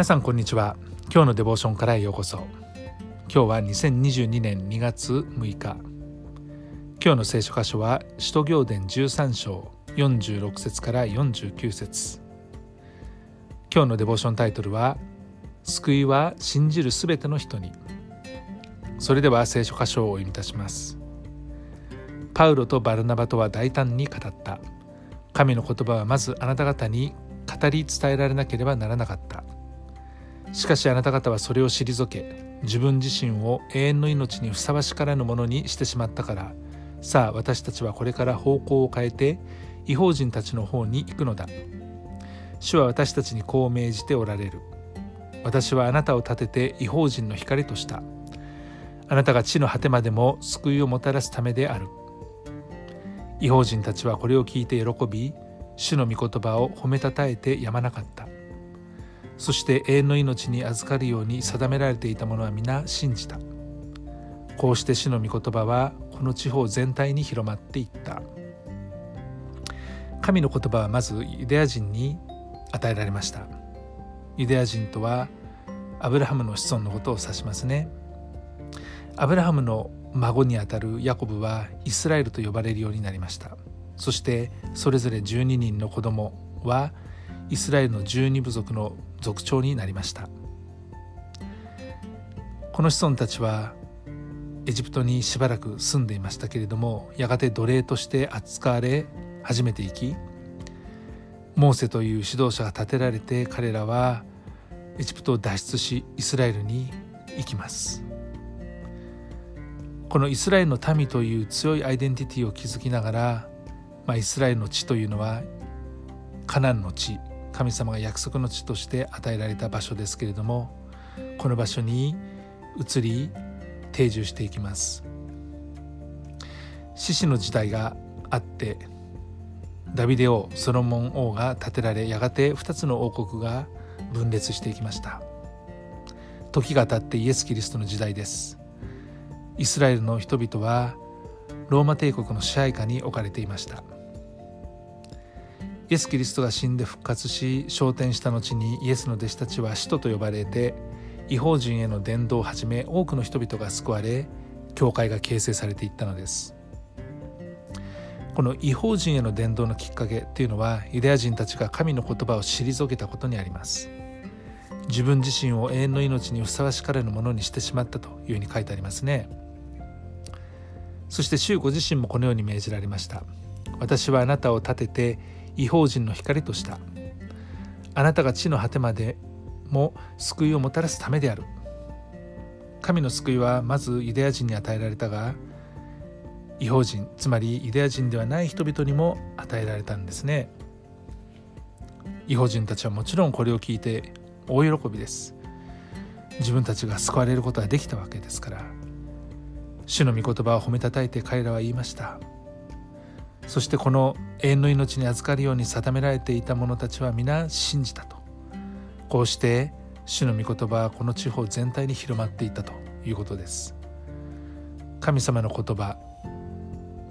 皆さんこんにちは。今日のデボーションからようこそ。今日は2022年2月6日。今日の聖書箇所は使徒行伝13章46節から49節。今日のデボーションタイトルは救いは信じるすべての人に。それでは聖書箇所をお読みいたします。パウロとバルナバとは大胆に語った。神の言葉はまずあなた方に語り伝えられなければならなかった。しかしあなた方はそれを退け自分自身を永遠の命にふさわしからぬものにしてしまったからさあ私たちはこれから方向を変えて違法人たちの方に行くのだ。主は私たちにこう命じておられる。私はあなたを立てて違法人の光とした。あなたが地の果てまでも救いをもたらすためである。違法人たちはこれを聞いて喜び主の御言葉を褒めたたえてやまなかった。そして永遠の命に預かるように定められていた者は皆信じた。こうして主の御言葉はこの地方全体に広まっていった。神の言葉はまずユダヤ人に与えられました。ユダヤ人とはアブラハムの子孫のことを指しますね。アブラハムの孫にあたるヤコブはイスラエルと呼ばれるようになりました。そしてそれぞれ12人の子供はイスラエルの12部族の族長になりました。この子孫たちはエジプトにしばらく住んでいましたけれどもやがて奴隷として扱われ始めていきモーセという指導者が立てられて彼らはエジプトを脱出しイスラエルに行きます。このイスラエルの民という強いアイデンティティを築きながら、まあ、イスラエルの地というのはカナンの地。神様が約束の地として与えられた場所ですけれどもこの場所に移り定住していきます。獅子の時代があってダビデ王ソロモン王が建てられやがて2つの王国が分裂していきました。時が経ってイエス・キリストの時代です。イスラエルの人々はローマ帝国の支配下に置かれていました。イエス・キリストが死んで復活し昇天した後にイエスの弟子たちは使徒と呼ばれて違法人への伝道をはじめ多くの人々が救われ教会が形成されていったのです。この違法人への伝道のきっかけっていうのはユダヤ人たちが神の言葉を退けたことにあります。自分自身を永遠の命にふさわしからぬものにしてしまったというふうに書いてありますね。そして主ご自身もこのように命じられました。私はあなたを立てて違法人の光とした。あなたが地の果てまでも救いをもたらすためである。神の救いはまずユダヤ人に与えられたが違法人つまりユダヤ人ではない人々にも与えられたんですね。違法人たちはもちろんこれを聞いて大喜びです。自分たちが救われることができたわけですから。主の御言葉を褒めたたえて彼らは言いました。そしてこの永遠の命に預かるように定められていた者たちは皆信じたと。こうして主の御言葉はこの地方全体に広まっていったということです。神様の言葉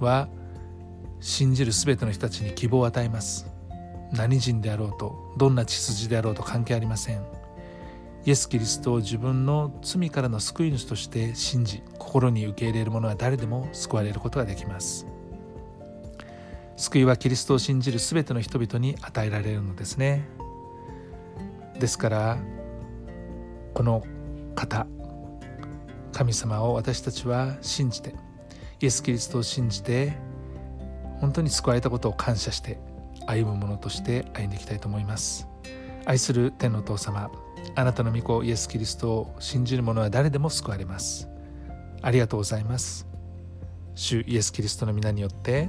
は信じる全ての人たちに希望を与えます。何人であろうとどんな血筋であろうと関係ありません。イエス・キリストを自分の罪からの救い主として信じ心に受け入れる者は誰でも救われることができます。救いはキリストを信じる全ての人々に与えられるのですね。ですからこの方神様を私たちは信じてイエス・キリストを信じて本当に救われたことを感謝して歩むものとして歩んでいきたいと思います。愛する天のお父様あなたの御子イエス・キリストを信じる者は誰でも救われます。ありがとうございます。主イエス・キリストの皆によって